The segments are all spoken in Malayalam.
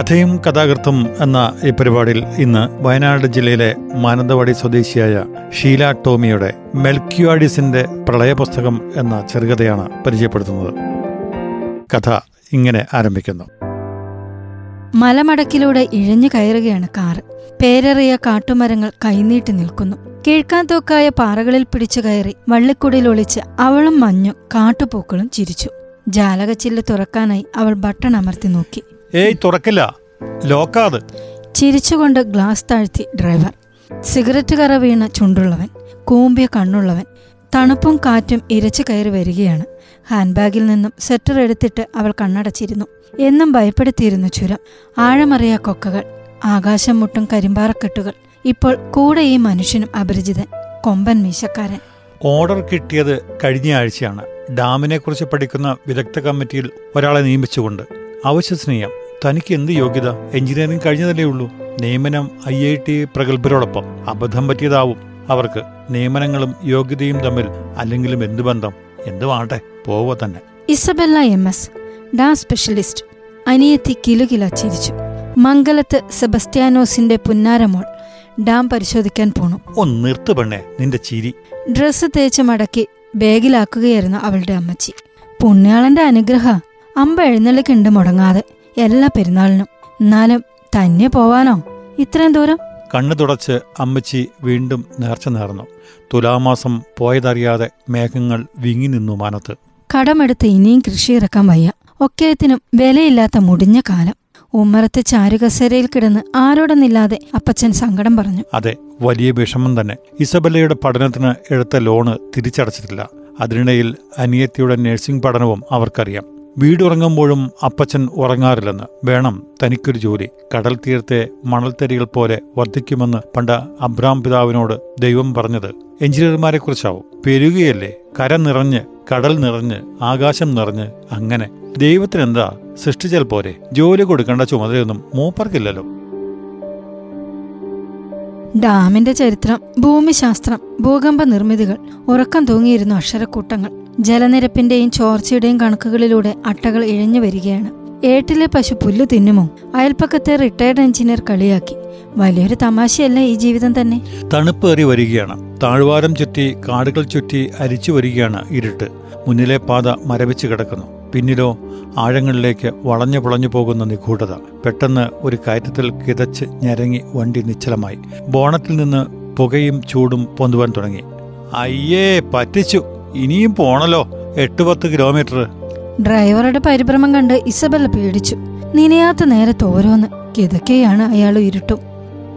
കഥയും കഥാകൃത്തും എന്ന ഈ പരിപാടിയിൽ ഇന്ന് വയനാട് ജില്ലയിലെ മാനന്തവാടി സ്വദേശിയായ ഷീല ടോമിയുടെ മെൽക്യുവാഡിസിന്റെ പ്രളയപുസ്തകം എന്ന ചെറുകഥയാണ് പരിചയപ്പെടുത്തുന്നത്. കഥ ഇങ്ങനെ ആരംഭിക്കുന്നു. മലമടക്കിലൂടെ ഇഴഞ്ഞു കയറുകയാണ് കാറ് പേരറിയ കാട്ടുമരങ്ങൾ കൈനീട്ടി നിൽക്കുന്നു. കീഴ്ക്കാന്തോക്കായ പാറകളിൽ പിടിച്ചു കയറി വള്ളിക്കുടിയിൽ ഒളിച്ച് അവളും മഞ്ഞും കാട്ടുപൂക്കളും ചിരിച്ചു. ജാലകച്ചില്ല് തുറക്കാനായി അവൾ ബട്ടൺ അമർത്തി നോക്കി. ഏയ് തുറക്കില്ല. ലോക്കാത് ചിരിച്ചുകൊണ്ട് ഗ്ലാസ് താഴ്ത്തി ഡ്രൈവർ. സിഗരറ്റ് കറ വീണ ചുണ്ടുള്ളവൻ കൂമ്പിയ കണ്ണുള്ളവൻ തണുപ്പും കാറ്റും ഇരച്ചു കയറി വരികയാണ്. ഹാൻഡ്ബാഗിൽ നിന്നും സെറ്റർ എടുത്തിട്ട് അവൾ കണ്ണടച്ചിരുന്നു. എന്നും ഭയപ്പെടുത്തിയിരുന്നു ചുരം. ആഴമറിയ കൊക്കകൾ ആകാശം മുട്ടും കരിമ്പാറക്കെട്ടുകൾ. ഇപ്പോൾ കൂടെ ഈ മനുഷ്യനും അപരിചിതൻ കൊമ്പൻ മീശക്കാരൻ. ഓർഡർ കിട്ടിയത് കഴിഞ്ഞ ആഴ്ചയാണ്. ഡാമിനെ കുറിച്ച് പഠിക്കുന്ന വിദഗ്ധ കമ്മിറ്റിയിൽ ഒരാളെ നിയമിച്ചുകൊണ്ട്. അവിശ്വസനീയം. തനിക്ക് എന്ത് യോഗ്യത? എഞ്ചിനീയറിംഗ് കഴിഞ്ഞതല്ലേ ഉള്ളൂ. നിയമനം ഐ ഐ ടി പ്രഗത്ഭരോടൊപ്പം. അബദ്ധം പറ്റിയതാവും അവർക്ക്. നിയമനങ്ങളും യോഗ്യതയും തമ്മിൽ അല്ലെങ്കിലും എന്ത് ബന്ധം? എന്തുവാട്ടെ പോവുക തന്നെ. Isabella M S. ഡാ സ്പെഷ്യലിസ്റ്റ്. അനിയത്തി കിലുകില ചിരിച്ചു. മംഗലത്ത് സെബസ്ത്യാനോസിന്റെ പുന്നാരമോൾ. ഡാം പരിശോധിക്കാൻ പോണു. ഒന്ന് നിർത്തു പെണ്ണേ നിന്റെ ചിരി. ഡ്രസ്സ് തേച്ച് മടക്കി ബാഗിലാക്കുകയായിരുന്നു അവളുടെ അമ്മച്ചി. പുണ്യാളന്റെ അനുഗ്രഹ. അമ്പ എഴുന്നള്ളിക്കുണ്ട് മുടങ്ങാതെ എല്ലാ പെരുന്നാളിനും. എന്നാലും തന്നെ പോവാനോ? ഇത്രയും ദൂരം? കണ്ണു തുടച്ച് അമ്മച്ചി വീണ്ടും നേർച്ച നേർന്നു. തുലാമാസം പോയതറിയാതെ മേഘങ്ങൾ വിങ്ങി നിന്നു മാനത്ത്. കടമെടുത്ത് ഇനിയും കൃഷി ഇറക്കാൻ വയ്യ. ഒക്കേത്തിനും വിലയില്ലാത്ത മുടിഞ്ഞ കാലം. ഉമ്മറത്തെ ചാരുകസേരയിൽ കിടന്ന് ആരോടെന്നില്ലാതെ അപ്പച്ചൻ സങ്കടം പറഞ്ഞു. അതെ വലിയ വിഷമം തന്നെ. ഇസബല്ലയുടെ പഠനത്തിന് എടുത്ത ലോണ് തിരിച്ചടച്ചിട്ടില്ല. അതിനിടയിൽ അനിയത്തിയുടെ നഴ്സിംഗ് പഠനവും അവർക്കറിയാം. വീടുറങ്ങുമ്പോഴും അപ്പച്ചൻ ഉറങ്ങാറില്ലെന്ന്. വേണം തനിക്കൊരു ജോലി. കടൽ തീരത്തെ മണൽത്തരികൾ പോലെ വർദ്ധിക്കുമെന്ന് പണ്ട് അബ്രാം പിതാവിനോട് ദൈവം പറഞ്ഞത്. എഞ്ചിനീയർമാരെ കുറിച്ചാവും പെരുകയല്ലേ? കര നിറഞ്ഞ് കടൽ നിറഞ്ഞ് ആകാശം നിറഞ്ഞ് അങ്ങനെ. ദൈവത്തിനെന്താ സൃഷ്ടിച്ചാൽ പോരെ? ജോലി കൊടുക്കേണ്ട ചുമതലയൊന്നും മൂപ്പർക്കില്ലല്ലോ. ഡാമിന്റെ ചരിത്രം ഭൂമിശാസ്ത്രം ഭൂകമ്പ നിർമ്മിതികൾ ഉറക്കം തൂങ്ങിയിരുന്നു അക്ഷരക്കൂട്ടങ്ങൾ ജലനിരപ്പിന്റെയും ചോർച്ചയുടെയും കണക്കുകളിലൂടെ അട്ടകൾ ഇഴഞ്ഞു വരികയാണ്. ഏട്ടിലെ പശു പുല്ലു തിന്നുമോ? അയൽപ്പക്കത്തെ റിട്ടയർഡ് എഞ്ചിനീയർ കളിയാക്കി. വലിയൊരു തമാശയല്ല ഈ ജീവിതം തന്നെ? തണുപ്പേറി വരികയാണ്. താഴ്വാരം ചുറ്റി കാടുകൾ ചുറ്റി അരിച്ചു വരികയാണ് ഇരുട്ട്. മുന്നിലെ പാത മരവിച്ച് കിടക്കുന്നു. പിന്നിലോ ആഴങ്ങളിലേക്ക് വളഞ്ഞു പുളഞ്ഞു പോകുന്ന നിഗൂഢത. പെട്ടെന്ന് ഒരു കയറ്റത്തിൽ കിതച്ച് ഞരങ്ങി വണ്ടി നിശ്ചലമായി. ബോണത്തിൽ നിന്ന് പുകയും ചൂടും പൊന്തുവാൻ തുടങ്ങി. അയ്യേ പറ്റിച്ചു! ഇനിയും പോണല്ലോ. എട്ട് പത്ത് കിലോമീറ്റർ ഡ്രൈവറുടെ പരിഭ്രമം കണ്ട് ഇസബല്ല പേടിച്ചു. നിനയാത്ത നേരത്ത് ഓരോന്ന് കിതക്കെയാണ് അയാൾ ഇരുട്ടും.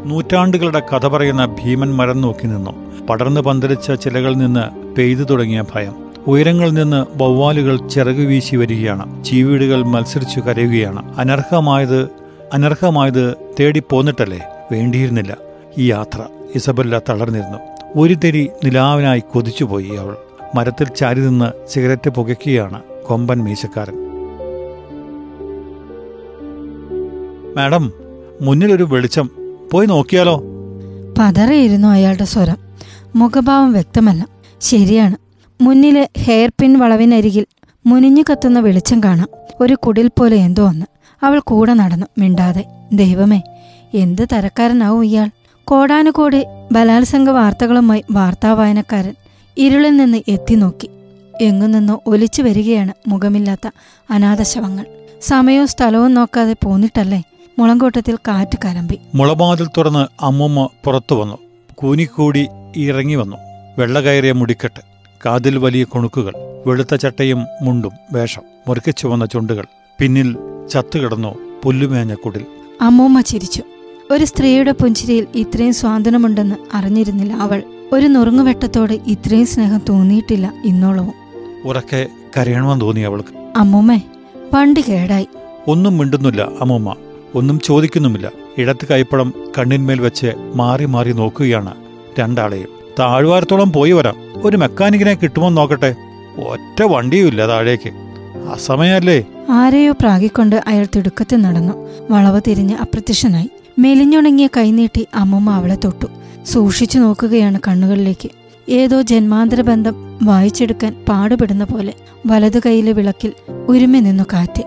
നൂറ്റാണ്ടുകളുടെ കഥ പറയുന്ന ഭീമൻ മരം നോക്കി നിന്നു. പടർന്നു പന്തലിച്ച ചിലകളിൽ നിന്ന് പെയ്തു തുടങ്ങിയ ഭയം. ഉയരങ്ങളിൽ നിന്ന് വവ്വാലുകൾ ചിറകു വീശി വരികയാണ്. ചീവീടുകൾ മത്സരിച്ചു കരയുകയാണ്. അനർഹമായത് അനർഹമായത് തേടി പോന്നിട്ടല്ലേ? വേണ്ടിയിരുന്നില്ല. ഈ യാത്ര ഇസബല്ല തളർന്നിരുന്നു. ഒരു തെരി നിലാവിനായി കൊതിച്ചുപോയി അവൾ. മരത്തിൽ ചാരി നിന്ന് സിഗരറ്റ് പുകയ്ക്കുകയാണ് കൊമ്പൻ മീശക്കാരൻ. മാഡം മുന്നിലൊരു വെളിച്ചം. പോയി നോക്കിയാലോ? പതറിയിരുന്നു അയാളുടെ സ്വരം. മുഖഭാവം വ്യക്തമല്ല. ശരിയാണ്. മുന്നിലെ ഹെയർ പിൻ വളവിനരികിൽ മുനിഞ്ഞു കത്തുന്ന വെളിച്ചം കാണാം. ഒരു കുടിൽ പോലെ എന്തോ ഒന്ന്. അവൾ കൂടെ നടന്നു. മിണ്ടാതെ. ദൈവമേ എന്ത് തരക്കാരനാവും ഇയാൾ? കോടാനുകോടി ബലാത്സംഗ വാർത്തകളുമായി വാർത്താ വായനക്കാരൻ ഇരുളിൽ നിന്ന് എത്തി നോക്കി. എങ്ങു നിന്നോ ഒലിച്ചു വരികയാണ് മുഖമില്ലാത്ത അനാഥശവങ്ങൾ. സമയവും സ്ഥലവും നോക്കാതെ പോന്നിട്ടല്ലേ? മുളങ്കോട്ടത്തിൽ കാറ്റ് കലമ്പി. മുളമാതിൽ തുറന്ന് അമ്മമ്മ പുറത്തു വന്നു. കൂനിക്കൂടി ഇറങ്ങി വന്നു. വെള്ള കയറിയ മുടിക്കെട്ട് കാതിൽ വലിയ കുണുക്കുകൾ വെളുത്ത ചട്ടയും മുണ്ടും വേഷം മുറുക്കി വന്ന ചുണ്ടുകൾ പിന്നിൽ ചത്തുകിടന്നു പുല്ലുമേഞ്ഞ കുടിൽ. അമ്മൂമ്മ ചിരിച്ചു. ഒരു സ്ത്രീയുടെ പുഞ്ചിരിയിൽ ഇത്രയും സ്വാതന്ത്ര്യമുണ്ടെന്ന് അറിഞ്ഞിരുന്നില്ല അവൾ. ഒരു നുറുങ്ങുവെട്ടത്തോട് ഇത്രയും സ്നേഹം തോന്നിയിട്ടില്ല ഇന്നോളവും. ഉറക്കെ കരയണമെന്ന് തോന്നി അവൾക്ക്. അമ്മൂമ്മേ വണ്ടി കേടായി. ഒന്നും മിണ്ടുന്നില്ല അമ്മൂമ്മ. ഒന്നും ചോദിക്കുന്നുമില്ല. ഇടത്ത് കൈപ്പടം കണ്ണിന്മേൽ വെച്ച് മാറി മാറി നോക്കുകയാണ് രണ്ടാളെയും താഴ്വാരത്തോളം പോയി വരാം. ഒരു മെക്കാനിക്കിനെ കിട്ടുമോ നോക്കട്ടെ. ഒറ്റ വണ്ടിയുമില്ല താഴേക്ക്. അസമയല്ലേ? ആരെയോ പ്രാഗിക്കൊണ്ട് അയാൾ തിടുക്കത്തിൽ നടന്നു. വളവ് തിരിഞ്ഞ് അപ്രത്യക്ഷനായി. മെലിഞ്ഞുണങ്ങിയ കൈനീട്ടി അമ്മൂമ്മ അവളെ തൊട്ടു. സൂക്ഷിച്ചു നോക്കുകയാണ് കണ്ണുകളിലേക്ക്. ഏതോ ജന്മാന്തര ബന്ധം വായിച്ചെടുക്കാൻ പാടുപെടുന്ന പോലെ വലതു കൈയിലെ വിളക്കിൽ ഉരുമി നിന്നു കാറ്റ്.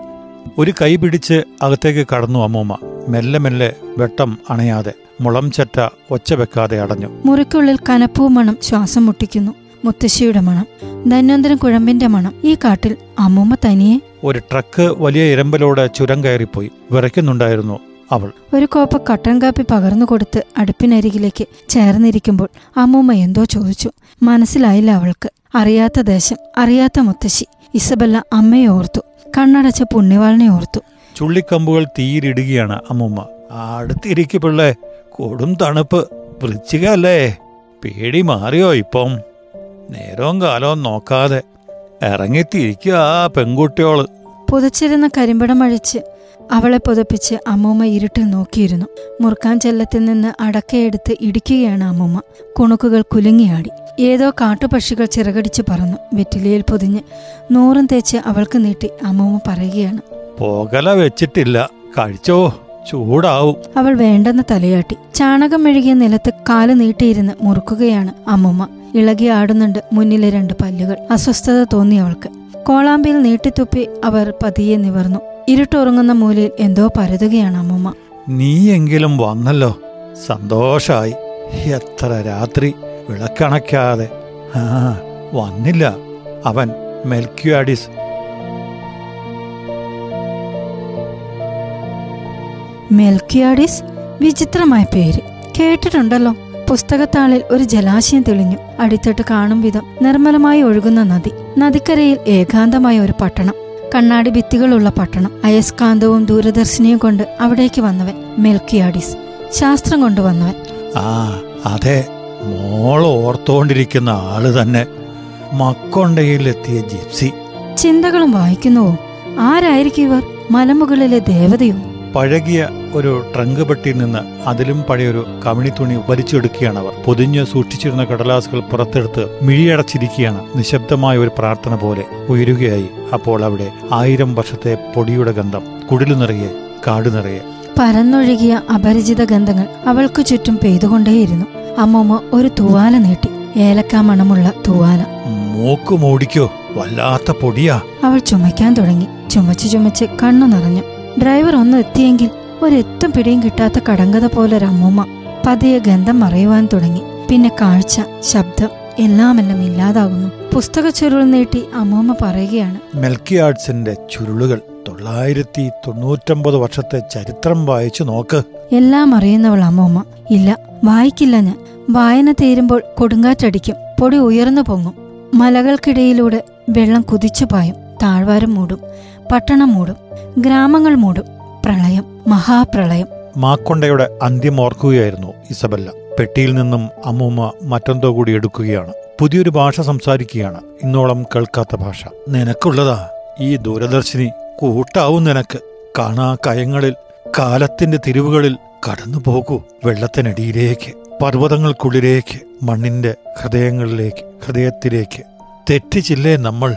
ഒരു കൈ പിടിച്ച് അകത്തേക്ക് കടന്നു അമ്മൂമ്മ. മെല്ലെ മെല്ലെ വെട്ടം അണയാതെ മുളം ചറ്റ ഒച്ച വെക്കാതെ അടഞ്ഞു. മുറിക്കുള്ളിൽ കനപ്പൂ മണം ശ്വാസം മുട്ടിക്കുന്നു. മുത്തശ്ശിയുടെ മണം ധന്വന്തരം കുഴമ്പിന്റെ മണം. ഈ കാട്ടിൽ അമ്മൂമ്മ തനിയെ? ഒരു ട്രക്ക് വലിയ ഇരമ്പലോടെ ചുരം കയറിപ്പോയി. വിറയ്ക്കുന്നുണ്ടായിരുന്നു അവൾ. ഒരു കോപ്പ കട്ടൻ കാപ്പി പകർന്നു കൊടുത്ത് അടുപ്പിനരികിലേക്ക് ചേർന്നിരിക്കുമ്പോൾ അമ്മൂമ്മ എന്തോ ചോദിച്ചു. മനസ്സിലായില്ല അവൾക്ക്. അറിയാത്ത ദേശം അറിയാത്ത മുത്തശ്ശി. ഇസബല്ല അമ്മയെ ഓർത്തു. കണ്ണടച്ച പുണ്യവാളിനെ ഓർത്തു. ചുള്ളിക്കമ്പുകൾ തീയിലിടുകയാണ് അമ്മൂമ്മ. അടുത്തിരിക്കു പിള്ളേ കൊടും തണുപ്പ്. വൃച്ചികല്ലേ പേടി മാറിയോ ഇപ്പം? നേരവും കാലവും നോക്കാതെ. ഇറങ്ങിത്തിരിക്കുക ആ പെൺകുട്ടിയോൾ. പുതച്ചിരുന്ന കരിമ്പടം അഴിച്ച് അവളെ പുതപ്പിച്ച് അമ്മൂമ്മ ഇരുട്ടിൽ നോക്കിയിരുന്നു. മുറുക്കാൻ ചെല്ലത്തിൽ നിന്ന് അടക്കയെടുത്ത് ഇടിക്കുകയാണ് അമ്മൂമ്മ. കുണുക്കുകൾ കുലുങ്ങിയാടി. ഏതോ കാട്ടുപക്ഷികൾ ചിറകടിച്ചു പറന്നു. വെറ്റിലയിൽ പൊതിഞ്ഞ് നൂറും തേച്ച് അവൾക്ക് നീട്ടി അമ്മൂമ്മ പറയുകയാണ്. പോകല വെച്ചിട്ടില്ല. കഴിച്ചോ. ചൂടാവും. അവൾ വേണ്ടെന്ന് തലയാട്ടി. ചാണകം മെഴുകിയ നിലത്ത് കാൽ നീട്ടിയിരുന്ന് മുറുക്കുകയാണ് അമ്മുമ്മ. ഇളകി ആടുന്നുണ്ട് മുന്നിലെ രണ്ട് പല്ലുകൾ. അസ്വസ്ഥത തോന്നി അവൾക്ക്. കോളാമ്പിയിൽ നീട്ടിത്തുപ്പി അവർ പതിയെ നിവർന്നു. ഇരുട്ടുറങ്ങുന്ന മൂലയിൽ എന്തോ പരതുകയാണ് അമ്മുമ്മ. നീയെങ്കിലും വന്നല്ലോ. സന്തോഷായി. എത്ര രാത്രി വിളക്കണക്കാതെ. ആ വന്നില്ല. അവൻ മെൽക്യാഡിസ് മെൽക്കിയാഡിസ് വിചിത്രമായ പേര്. കേട്ടിട്ടുണ്ടല്ലോ. പുസ്തകത്താളിൽ ഒരു ജലാശയം തെളിഞ്ഞു. അടിത്തട്ട് കാണും വിധം നിർമ്മലമായി ഒഴുകുന്ന നദി. നദിക്കരയിൽ ഏകാന്തമായ ഒരു പട്ടണം. കണ്ണാടി ഭിത്തികളുള്ള പട്ടണം. അയസ്കാന്തവും ദൂരദർശിനിയും കൊണ്ട് അവിടേക്ക് വന്നവൻ മെൽക്കിയാഡിസ്. ശാസ്ത്രം കൊണ്ടുവന്നവൻ ആ അതെ. മോൾ ഓർത്തോണ്ടിരിക്കുന്ന ആൾ തന്നെ. മക്കൊണ്ടയിലെത്തിയ ജിപ്സി. ചിന്തകളും വായിക്കുന്നുവോ? ആരായിരിക്കും ഇവർ? മലമുകളിലെ ദേവതയോ? പഴകിയ ഒരു ട്രങ്ക് പെട്ടിയിൽ നിന്ന് അതിലും പഴയൊരു കമിണി തുണി വലിച്ചെടുക്കുകയാണ് അവർ. പൊതിഞ്ഞ് സൂക്ഷിച്ചിരുന്ന കടലാസുകൾ പുറത്തെടുത്ത് മിഴിയടച്ചിരിക്കുകയാണ്. നിശബ്ദമായ ഒരു പ്രാർത്ഥന പോലെ ഉയരുകയായി. അപ്പോൾ അവിടെ ആയിരം വർഷത്തെ പൊടിയുടെ ഗന്ധം കുടിലു നിറയെ കാട് നിറയെ. പരന്നൊഴുകിയ അപരിചിത ഗന്ധങ്ങൾ അവൾക്കു ചുറ്റും പെയ്തുകൊണ്ടേയിരുന്നു. അമ്മമ്മ ഒരു തൂവാല നീട്ടി. ഏലക്കാ മണമുള്ള തൂവാല. മൂക്ക് മൂടിക്കോ വല്ലാത്ത പൊടിയാ. അവൾ ചുമയ്ക്കാൻ തുടങ്ങി. ചുമച്ച് ചുമച്ച് കണ്ണു നിറഞ്ഞു. ഡ്രൈവർ ഒന്ന് എത്തിയെങ്കിൽ ഒരെത്തും പിടിയും കിട്ടാത്ത കടങ്കഥ പോലൊരമ്മൂമ്മ പതിയെ ഗന്ധം മറയുവാൻ തുടങ്ങി. പിന്നെ കാഴ്ച ശബ്ദം എല്ലാമെല്ലാം ഇല്ലാതാകുന്നു പുസ്തക ചുരുൾ നീട്ടി അമ്മൂമ്മ പറയുകയാണ്. മെൽക്കിയാർട്സിന്റെ ചുരുളുകൾ തൊള്ളായിരത്തി തൊണ്ണൂറ്റൊമ്പത് വർഷത്തെ ചരിത്രം വായിച്ചു നോക്ക്. എല്ലാം അറിയുന്നവൾ അമ്മൂമ്മ. ഇല്ല വായിക്കില്ല ഞാൻ. വായന തീരുമ്പോൾ കൊടുങ്കാറ്റടിക്കും പൊടി ഉയർന്നു പൊങ്ങും. മലകൾക്കിടയിലൂടെ വെള്ളം കുതിച്ചു പായും താഴ്വാരം മൂടും പട്ടണം മൂടും ഗ്രാമങ്ങൾ മൂടും പ്രളയം. മഹാപ്രളയം. മാക്കൊണ്ടയുടെ അന്ത്യം ഓർക്കുകയായിരുന്നു ഇസബല്ല. പെട്ടിയിൽ നിന്നും അമ്മൂമ്മ മറ്റെന്തോ കൂടി എടുക്കുകയാണ്. പുതിയൊരു ഭാഷ സംസാരിക്കുകയാണ്. ഇന്നോളം കേൾക്കാത്ത ഭാഷ. നിനക്കുള്ളതാ. ഈ ദൂരദർശിനി കൂട്ടാവും നിനക്ക്. കാണാ കയങ്ങളിൽ കാലത്തിന്റെ തിരിവുകളിൽ കടന്നു പോകൂ. വെള്ളത്തിനടിയിലേക്ക് പർവതങ്ങൾക്കുള്ളിലേക്ക് മണ്ണിന്റെ ഹൃദയങ്ങളിലേക്ക് ഹൃദയത്തിലേക്ക്. തെറ്റിച്ചില്ലേ നമ്മൾ?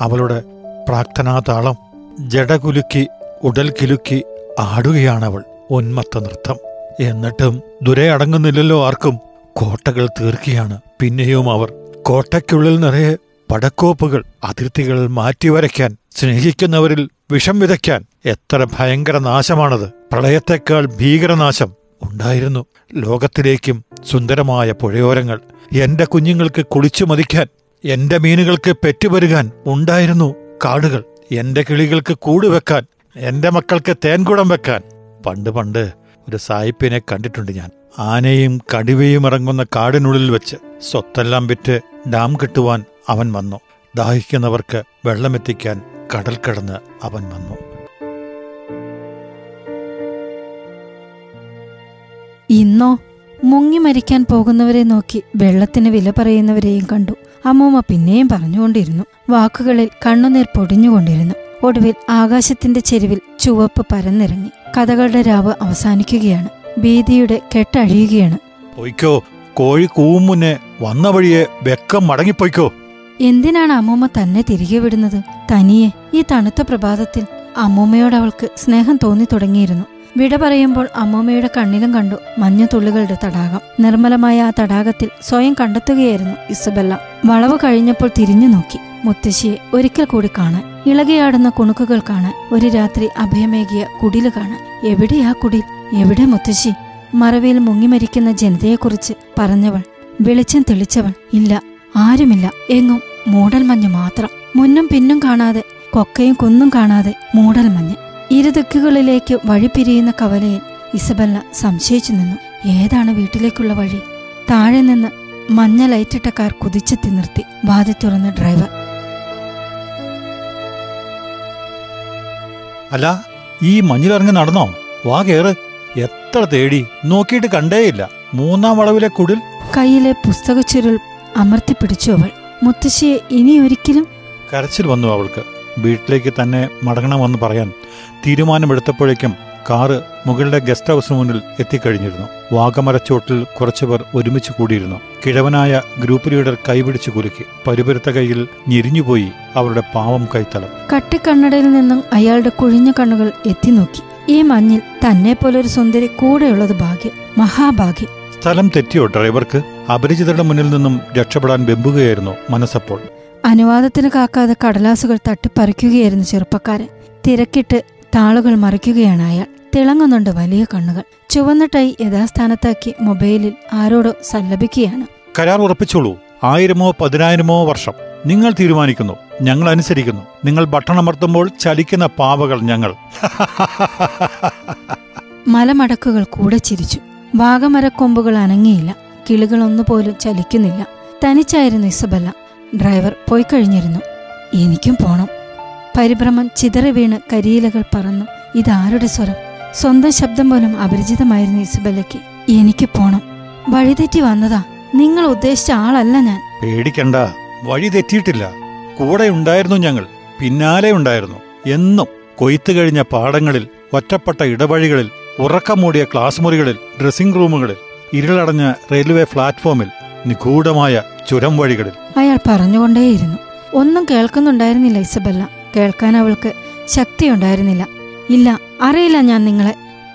അവളുടെ പ്രാർത്ഥനാതാളം. ജടകുലുക്കി ഉടൽ കിലുക്കി ആടുകയാണവൾ ഉന്മത്ത നൃത്തം. എന്നിട്ടും ദുരെ അടങ്ങുന്നില്ലല്ലോ ആർക്കും. കോട്ടകൾ തീർക്കുകയാണ്. പിന്നെയും അവർ കോട്ടയ്ക്കുള്ളിൽ നിറയെ പടക്കോപ്പുകൾ അതിർത്തികൾ മാറ്റിവരയ്ക്കാൻ സ്നേഹിക്കുന്നവരിൽ വിഷം വിതയ്ക്കാൻ എത്ര ഭയങ്കര നാശമാണത്. പ്രളയത്തെക്കാൾ ഭീകരനാശം ഉണ്ടായിരുന്നു. ലോകത്തിലേക്കും സുന്ദരമായ പുഴയോരങ്ങൾ എന്റെ കുഞ്ഞുങ്ങൾക്ക് കുളിച്ചു മതിക്കാൻ എന്റെ മീനുകൾക്ക് പെറ്റുപരുകാൻ ഉണ്ടായിരുന്നു കാടുകൾ. എന്റെ കിളികൾക്ക് കൂടുവെക്കാൻ എന്റെ മക്കൾക്ക് തേൻകുടം വെക്കാൻ. പണ്ട് പണ്ട് ഒരു സായിപ്പിനെ കണ്ടിട്ടുണ്ട് ഞാൻ. ആനയും കടുവയും ഇറങ്ങുന്ന കാടിനുള്ളിൽ വെച്ച് സ്വത്തെല്ലാം വിറ്റ് ഡാം കെട്ടുവാൻ അവൻ വന്നു. ദാഹിക്കുന്നവർക്ക് വെള്ളമെത്തിക്കാൻ കടൽ കടന്ന് അവൻ വന്നു. ഇന്നോ മുങ്ങി മരിക്കാൻ പോകുന്നവരെ നോക്കി വെള്ളത്തിന് വില പറയുന്നവരെയും കണ്ടു. അമ്മൂമ്മ പിന്നെയും പറഞ്ഞുകൊണ്ടിരുന്നു. വാക്കുകളിൽ കണ്ണുനീർ പൊടിഞ്ഞുകൊണ്ടിരുന്നു. ഒടുവിൽ ആകാശത്തിന്റെ ചെരുവിൽ ചുവപ്പ് പരന്നിറങ്ങി. കഥകളുടെ രാവ് അവസാനിക്കുകയാണ്. ഭീതിയുടെ കെട്ടഴിയുകയാണ്. പൊയ്ക്കോ കോഴി കൂവും മുന്നേ വന്ന വഴിയെ വെക്കം മടങ്ങിപ്പോയിക്കോ. എന്തിനാണ് അമ്മൂമ്മ തന്നെ തിരികെ വിടുന്നത്? തനിയെ ഈ തണുത്ത പ്രഭാതത്തിൽ അമ്മൂമ്മയോട് അവൾക്ക് സ്നേഹം തോന്നി തുടങ്ങിയിരുന്നു. വിട പറയുമ്പോൾ അമ്മൂമ്മയുടെ കണ്ണിലും കണ്ടു മഞ്ഞുതുള്ളികളുടെ തടാകം. നിർമ്മലമായ ആ തടാകത്തിൽ സ്വയം കണ്ടെത്തുകയായിരുന്നു ഇസബെല്ല. വളവ് കഴിഞ്ഞപ്പോൾ തിരിഞ്ഞു നോക്കി. മുത്തശ്ശിയെ ഒരിക്കൽ കൂടി കാണാൻ ഇളകിയാടുന്ന കുണുക്കുകൾ കാണാൻ ഒരു രാത്രി അഭയമേകിയ കുടിൽ കാണാൻ. എവിടെയാ കുടിൽ? എവിടെ മുത്തശ്ശി? മറവിയിൽ മുങ്ങിമരിക്കുന്ന ജനതയെക്കുറിച്ച് പറഞ്ഞവൾ വെളിച്ചം തെളിച്ചവൾ ഇല്ല ആരുമില്ല. എങ്ങും മൂടൽമഞ്ഞ് മാത്രം. മുന്നും പിന്നും കാണാതെ കൊക്കയും കുന്നും കാണാതെ മൂടൽമഞ്ഞ്. ഇരുദിക്കുകളിലേക്ക് വഴി പിരിയുന്ന കവലയിൽ ഇസബല്ല സംശയിച്ചു നിന്നു. ഏതാണ് വീട്ടിലേക്കുള്ള വഴി? താഴെ നിന്ന് മഞ്ഞ ലൈറ്റിട്ട കാർ കുതിച്ചെത്തി നിർത്തി. വാതി തുറന്ന ഡ്രൈവർ. അല്ല ഈ മഞ്ഞിലിറങ്ങി നടന്നോ? വാ കേറ്. എത്ര തേടി? നോക്കിയിട്ട് കണ്ടേയില്ല. മൂന്നാം വളവിലെ കുടിൽ. കയ്യിലെ പുസ്തകച്ചുരുൾ അമർത്തിപ്പിടിച്ചു അവൾ. മുത്തശ്ശിയെ ഇനി ഒരിക്കലും കരച്ചിൽ വന്നു അവൾക്ക്. വീട്ടിലേക്ക് തന്നെ മടങ്ങണമെന്ന് പറയാൻ തീരുമാനമെടുത്തപ്പോഴേക്കും കാറ് മുകളിലെ ഗസ്റ്റ് ഹൗസിന് മുന്നിൽ എത്തിക്കഴിഞ്ഞിരുന്നു. വാഗമരച്ചോട്ടിൽ കുറച്ചുപേർ ഒരുമിച്ച് കൂടിയിരുന്നു. കിഴവനായ ഗ്രൂപ്പ് ലീഡർ കൈപിടിച്ചു കുലുക്കി. പരുപരുത്ത കൈയിൽ ഞെരിഞ്ഞുപോയി അവരുടെ പാവം കൈത്തളം കട്ടിക്കണ്ണടയിൽ നിന്നും അയാളുടെ കുഴിഞ്ഞ കണ്ണുകൾ എത്തി നോക്കി ഈ മഞ്ഞിൽ തന്നെ പോലൊരു സുന്ദരി കൂടെയുള്ളത് ഭാഗ്യം മഹാഭാഗ്യം. സ്ഥലം തെറ്റിയോ ഡ്രൈവർക്ക്? അപരിചിതരുടെ മുന്നിൽ നിന്നും രക്ഷപ്പെടാൻ വെമ്പുകയായിരുന്നു മനസ്സപ്പോൾ. അനുവാദത്തിന് കാക്കാതെ കടലാസുകൾ തട്ടിപ്പറിക്കുകയായിരുന്നു ചെറുപ്പക്കാരൻ. തിരക്കിട്ട് താളുകൾ മറിക്കുകയാണ് അയാൾ. തിളങ്ങുന്നുണ്ട് വലിയ കണ്ണുകൾ. ചുവന്ന ടൈ യഥാസ്ഥാനത്താക്കി മൊബൈലിൽ ആരോടോ സല്ലപിക്കുകയാണ്. കരാർ ഉറപ്പിച്ചോളൂ. ആയിരമോ പതിനായിരമോ വർഷം. നിങ്ങൾ തീരുമാനിക്കുന്നു. ഞങ്ങൾ അനുസരിക്കുന്നു. നിങ്ങൾ ഭക്ഷണമർത്തുമ്പോൾ ചലിക്കുന്ന പാവകൾ ഞങ്ങൾ. മലമടക്കുകൾ കൂടെ ചിരിച്ചു. വാഗമരക്കൊമ്പുകൾ അനങ്ങിയില്ല. കിളികളൊന്നുപോലും ചലിക്കുന്നില്ല. തനിച്ചായിരുന്നു ഇസബല്ല. ഡ്രൈവർ പോയി കഴിഞ്ഞിരുന്നു. എനിക്കും പോണം. പരിഭ്രമം ചിതറി വീണ് കരിയിലകൾ പറന്നു. ഇതാരുടെ സ്വരം? സ്വന്തം ശബ്ദം പോലും അപരിചിതമായിരുന്നു ഇസബല്ലയ്ക്ക് എനിക്ക് പോണം. വഴിതെറ്റി വന്നതാ. നിങ്ങൾ ഉദ്ദേശിച്ച ആളല്ല ഞാൻ. പേടിക്കണ്ട. വഴി തെറ്റിയിട്ടില്ല കൂടെ ഉണ്ടായിരുന്നു ഞങ്ങൾ. പിന്നാലെ ഉണ്ടായിരുന്നു. എന്നും കൊയ്ത്തു കഴിഞ്ഞ പാടങ്ങളിൽ ഒറ്റപ്പെട്ട ഇടവഴികളിൽ ഉറക്കം മൂടിയ ക്ലാസ് മുറികളിൽ ഡ്രസ്സിംഗ് റൂമുകളിൽ ഇരുളടഞ്ഞ റെയിൽവേ പ്ലാറ്റ്ഫോമിൽ നിഗൂഢമായ ചുരം വഴികളിൽ അയാൾ പറഞ്ഞുകൊണ്ടേയിരുന്നു. ഒന്നും കേൾക്കുന്നുണ്ടായിരുന്നില്ല ഇസബല്ല. കേൾക്കാൻ അവൾക്ക് ശക്തിയുണ്ടായിരുന്നില്ല. ഇല്ല അറിയില്ല ഞാൻ നിങ്ങളെ.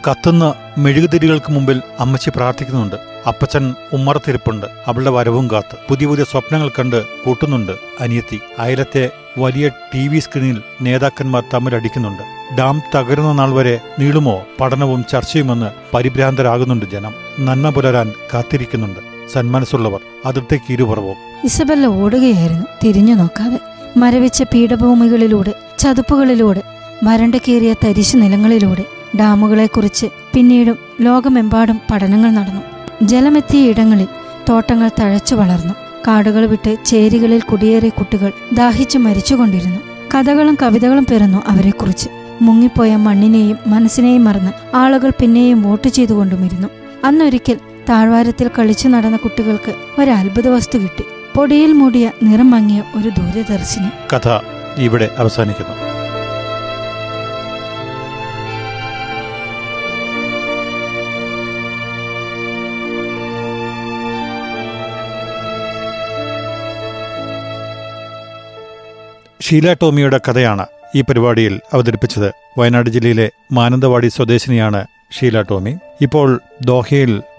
കത്തുന്ന മെഴുകുതിരികൾക്ക് മുമ്പിൽ അമ്മച്ചി പ്രാർത്ഥിക്കുന്നുണ്ട്. അപ്പച്ചൻ ഉമ്മറത്തിരിപ്പുണ്ട്. അവളുടെ വരവും കാത്ത് പുതിയ പുതിയ സ്വപ്നങ്ങൾ കണ്ട് കൂട്ടുന്നുണ്ട് അനിയത്തി. അയലത്തെ വലിയ ടി വി സ്ക്രീനിൽ നേതാക്കന്മാർ തമ്മിലടിക്കുന്നുണ്ട് ഡാം തകരുന്ന നാൾ വരെ നീളുമോ പഠനവും ചർച്ചയുമെന്ന് പരിഭ്രാന്തരാകുന്നുണ്ട് ജനം. നന്മ പുലരാൻ കാത്തിരിക്കുന്നുണ്ട്. സന്മനസ്സുള്ളവർ അതിർത്തേക്ക് ഇരുപുറവും. ഇസബല്ല ഓടുകയായിരുന്നു തിരിഞ്ഞു നോക്കാതെ. മരവിച്ച പീഠഭൂമികളിലൂടെ ചതുപ്പുകളിലൂടെ വരണ്ട കീറിയ തരിശു നിലങ്ങളിലൂടെ ഡാമുകളെക്കുറിച്ച് പിന്നീടും ലോകമെമ്പാടും പഠനങ്ങൾ നടന്നു. ജലമെത്തിയ ഇടങ്ങളിൽ തോട്ടങ്ങൾ തഴച്ചു വളർന്നു. കാടുകൾ വിട്ട് ചേരികളിൽ കുടിയേറിയ കുട്ടികൾ ദാഹിച്ചു മരിച്ചുകൊണ്ടിരുന്നു. കഥകളും കവിതകളും പിറന്നു അവരെക്കുറിച്ച്. മുങ്ങിപ്പോയ മണ്ണിനെയും മനസ്സിനെയും മറന്ന് ആളുകൾ പിന്നെയും വോട്ട് ചെയ്തുകൊണ്ടുമിരുന്നു. അന്നൊരിക്കൽ താഴ്വാരത്തിൽ കളിച്ചു നടന്ന കുട്ടികൾക്ക് ഒരു അത്ഭുത വസ്തു കിട്ടി. പൊടിയിൽ മൂടിയ നിറം മങ്ങിയ ഒരു ദൂരദർശിനി. കഥ ഇവിടെ അവസാനിക്കുന്നു. ഷീല ടോമിയുടെ കഥയാണ് ഈ പരിപാടിയിൽ അവതരിപ്പിച്ചത്. വയനാട് ജില്ലയിലെ മാനന്തവാടി സ്വദേശിനിയാണ് ഷീല ടോമി. ഇപ്പോൾ ദോഹയിൽ